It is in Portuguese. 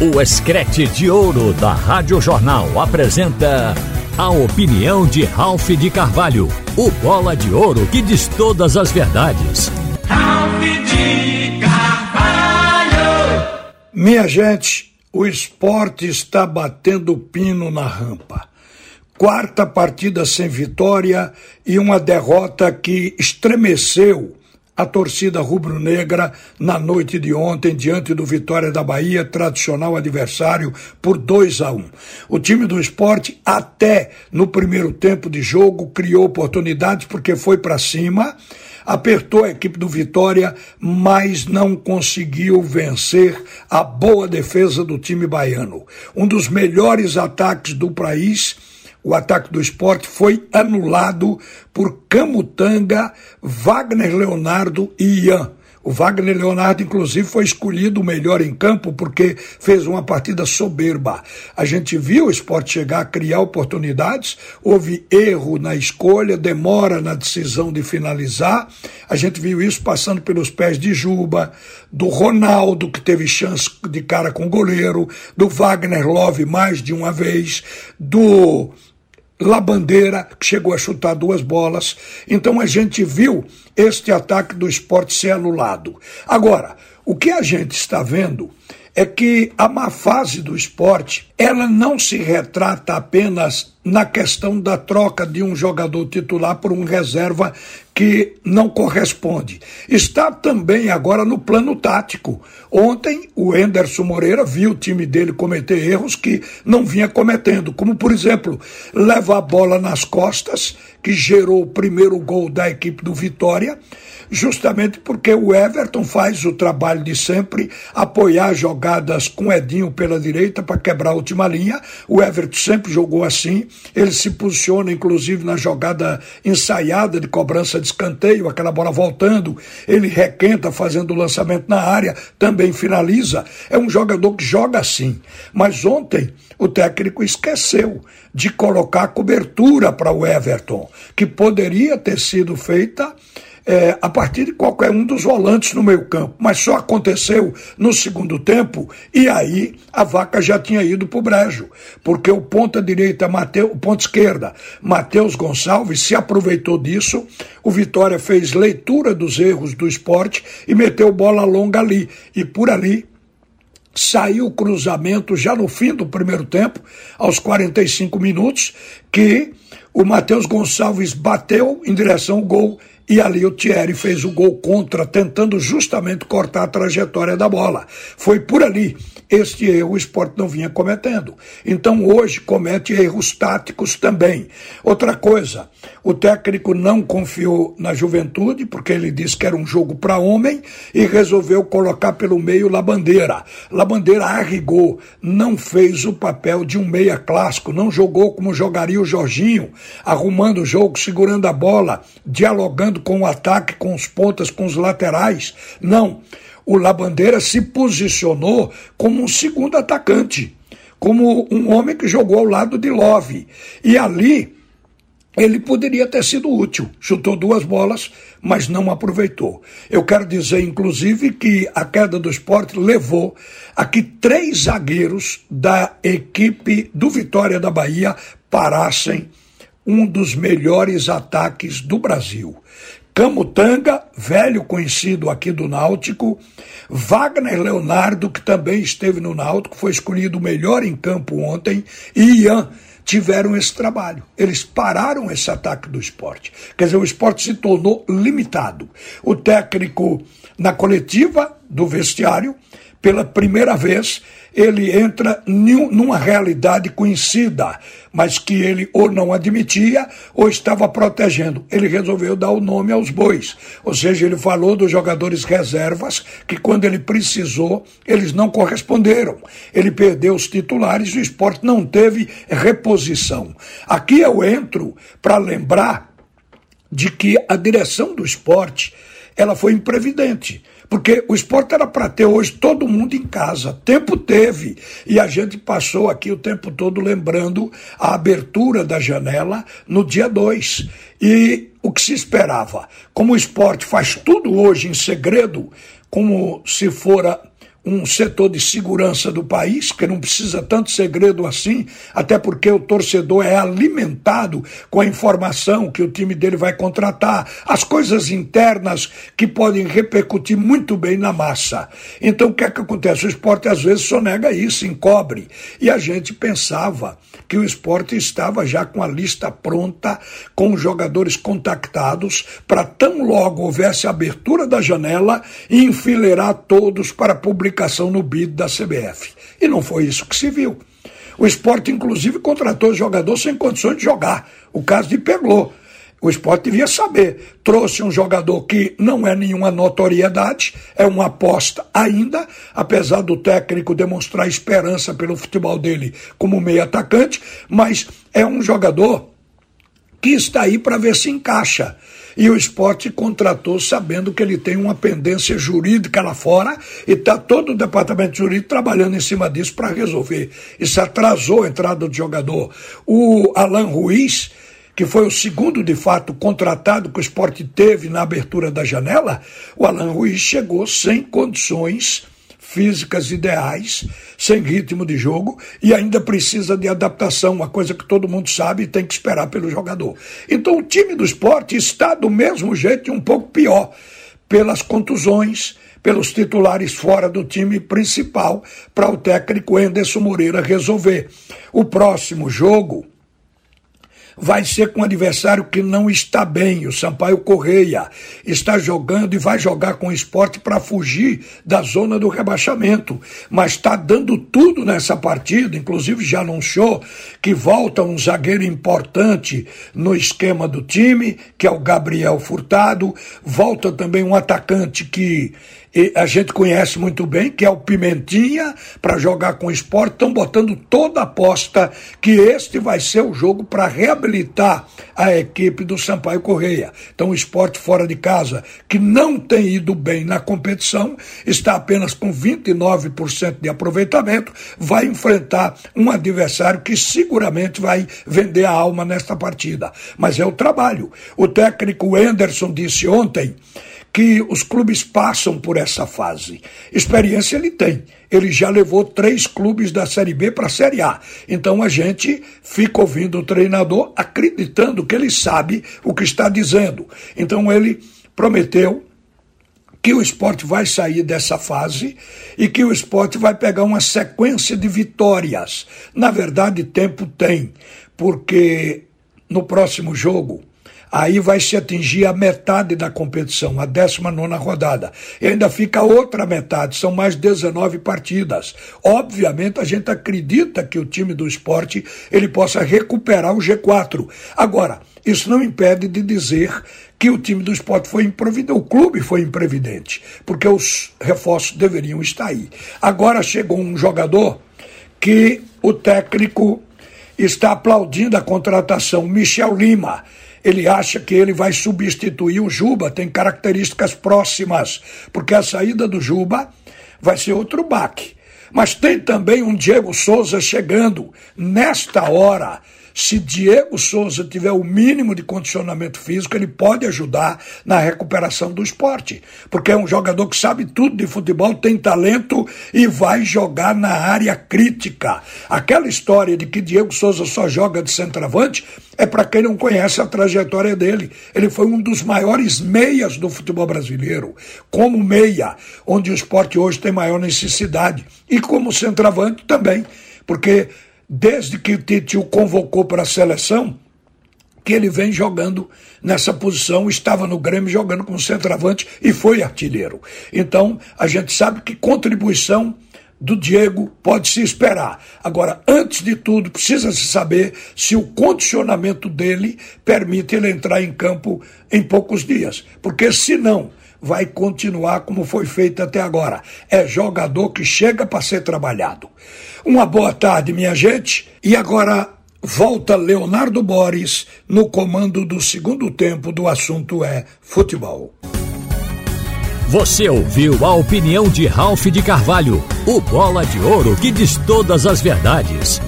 O Escrete de Ouro da Rádio Jornal apresenta a opinião de Ralph de Carvalho, o bola de ouro que diz todas as verdades. Ralph de Carvalho! Minha gente, o esporte está batendo pino na rampa. Quarta partida sem vitória e uma derrota que estremeceu a torcida rubro-negra na noite de ontem diante do Vitória da Bahia, tradicional adversário, por 2 a 1. Um. O time do esporte até no primeiro tempo de jogo criou oportunidades porque foi para cima, apertou a equipe do Vitória, mas não conseguiu vencer a boa defesa do time baiano. Um dos melhores ataques do país o ataque do esporte foi anulado por Camutanga, Wagner Leonardo e Ian. O Wagner Leonardo, inclusive, foi escolhido o melhor em campo porque fez uma partida soberba. A gente viu o esporte chegar a criar oportunidades, houve erro na escolha, demora na decisão de finalizar. A gente viu isso passando pelos pés de Juba, do Ronaldo, que teve chance de cara com o goleiro, do Wagner Love mais de uma vez, do Labandeira, que chegou a chutar duas bolas. Então a gente viu este ataque do esporte ser anulado. Agora, o que a gente está vendo é que a má fase do esporte, ela não se retrata apenas na questão da troca de um jogador titular por um reserva que não corresponde. Está também agora no plano tático. Ontem o Enderson Moreira viu o time dele cometer erros que não vinha cometendo, como por exemplo, levar a bola nas costas, que gerou o primeiro gol da equipe do Vitória justamente porque o Everton faz o trabalho de sempre, apoiar jogadas com Edinho pela direita para quebrar a última linha. O Everton sempre jogou assim, ele se posiciona inclusive na jogada ensaiada de cobrança de escanteio, aquela bola voltando, ele requenta fazendo o lançamento na área, também finaliza. É um jogador que joga assim. Mas ontem o técnico esqueceu de colocar cobertura para o Everton, que poderia ter sido feita é, a partir de qualquer um dos volantes no meio campo, mas só aconteceu no segundo tempo e aí a vaca já tinha ido para o brejo, porque o ponta direita, Mateus, o ponta esquerda, Matheus Gonçalves se aproveitou disso, o Vitória fez leitura dos erros do esporte e meteu bola longa ali, e por ali saiu o cruzamento já no fim do primeiro tempo, aos 45 minutos, que o Matheus Gonçalves bateu em direção ao gol e ali o Thierry fez o gol contra, tentando justamente cortar a trajetória da bola. Foi por ali. Este erro o esporte não vinha cometendo. Então hoje comete erros táticos também. Outra coisa, o técnico não confiou na juventude, porque ele disse que era um jogo para homem, e resolveu colocar pelo meio Labandeira. Labandeira arrigou, não fez o papel de um meia clássico, não jogou como jogaria o Jorginho, arrumando o jogo, segurando a bola, dialogando com o ataque, com os pontas, com os laterais. Não. O Labandeira se posicionou como um segundo atacante, como um homem que jogou ao lado de Love. E ali ele poderia ter sido útil. Chutou duas bolas, mas não aproveitou. Eu quero dizer, inclusive, que a queda do esporte levou a que três zagueiros da equipe do Vitória da Bahia parassem um dos melhores ataques do Brasil. Camutanga, velho conhecido aqui do Náutico, Wagner Leonardo, que também esteve no Náutico, foi escolhido o melhor em campo ontem, e Ian tiveram esse trabalho. Eles pararam esse ataque do esporte. Quer dizer, o esporte se tornou limitado. O técnico, na coletiva do vestiário, pela primeira vez, ele entra numa realidade conhecida, mas que ele ou não admitia ou estava protegendo. Ele resolveu dar o nome aos bois. Ou seja, ele falou dos jogadores reservas que, quando ele precisou, eles não corresponderam. Ele perdeu os titulares e o esporte não teve reposição. Aqui eu entro para lembrar de que a direção do esporte ela foi imprevidente. Porque o esporte era para ter hoje todo mundo em casa. Tempo teve. E a gente passou aqui o tempo todo lembrando a abertura da janela no dia 2. E o que se esperava? Como o esporte faz tudo hoje em segredo, como se fora um setor de segurança do país, que não precisa tanto segredo assim, até porque o torcedor é alimentado com a informação que o time dele vai contratar, as coisas internas que podem repercutir muito bem na massa. Então o que é que acontece? O esporte às vezes sonega isso, encobre. E a gente pensava que o esporte estava já com a lista pronta, com jogadores contactados, para tão logo houvesse abertura da janela enfileirar todos para publicação no BID da CBF. E não foi isso que se viu. O esporte, inclusive, contratou jogador sem condições de jogar. O caso de Peglô. O esporte devia saber. Trouxe um jogador que não é nenhuma notoriedade, é uma aposta ainda, apesar do técnico demonstrar esperança pelo futebol dele como meio atacante, mas é um jogador que está aí para ver se encaixa. E o esporte contratou sabendo que ele tem uma pendência jurídica lá fora e está todo o departamento jurídico trabalhando em cima disso para resolver. Isso atrasou a entrada do jogador. O Alan Ruiz, que foi o segundo de fato contratado que o esporte teve na abertura da janela, o Alan Ruiz chegou sem condições físicas ideais, sem ritmo de jogo e ainda precisa de adaptação, uma coisa que todo mundo sabe e tem que esperar pelo jogador. Então o time do esporte está do mesmo jeito e um pouco pior, pelas contusões, pelos titulares fora do time principal, para o técnico Enderson Moreira resolver. O próximo jogo vai ser com um adversário que não está bem. O Sampaio Correia está jogando e vai jogar com o esporte para fugir da zona do rebaixamento. Mas está dando tudo nessa partida, inclusive já anunciou que volta um zagueiro importante no esquema do time, que é o Gabriel Furtado. Volta também um atacante que a gente conhece muito bem, que é o Pimentinha, para jogar com o esporte, estão botando toda a aposta que este vai ser o jogo para reabilitar a equipe do Sampaio Correia. Então, o esporte fora de casa, que não tem ido bem na competição, está apenas com 29% de aproveitamento, vai enfrentar um adversário que seguramente vai vender a alma nesta partida. Mas é o trabalho. O técnico Anderson disse ontem que os clubes passam por essa fase. Experiência ele tem. Ele já levou três clubes da Série B para a Série A. Então a gente fica ouvindo o treinador acreditando que ele sabe o que está dizendo. Então ele prometeu que o esporte vai sair dessa fase e que o esporte vai pegar uma sequência de vitórias. Na verdade, tempo tem, porque no próximo jogo aí vai se atingir a metade da competição, a 19 rodada. E ainda fica outra metade, são mais 19 partidas. Obviamente, a gente acredita que o time do esporte ele possa recuperar o G4. Agora, isso não impede de dizer que o time do esporte foi improvidente, o clube foi imprevidente, porque os reforços deveriam estar aí. Agora chegou um jogador que o técnico está aplaudindo a contratação, Michel Lima ele acha que ele vai substituir o Juba, tem características próximas, porque a saída do Juba vai ser outro baque. Mas tem também um Diego Souza chegando nesta hora se Diego Souza tiver o mínimo de condicionamento físico, ele pode ajudar na recuperação do esporte. Porque é um jogador que sabe tudo de futebol, tem talento e vai jogar na área crítica. Aquela história de que Diego Souza só joga de centroavante é para quem não conhece a trajetória dele. Ele foi um dos maiores meias do futebol brasileiro. Como meia, onde o esporte hoje tem maior necessidade. E como centroavante também. Porque desde que o Tite o convocou para a seleção, que ele vem jogando nessa posição, estava no Grêmio jogando como centroavante e foi artilheiro. Então, a gente sabe que contribuição do Diego pode se esperar. Agora, antes de tudo, precisa se saber se o condicionamento dele permite ele entrar em campo em poucos dias. Porque se não, vai continuar como foi feito até agora. É jogador que chega para ser trabalhado. Uma boa tarde, minha gente. E agora volta Leonardo Boris no comando do segundo tempo do assunto é futebol. Você ouviu a opinião de Ralph de Carvalho, o bola de ouro que diz todas as verdades.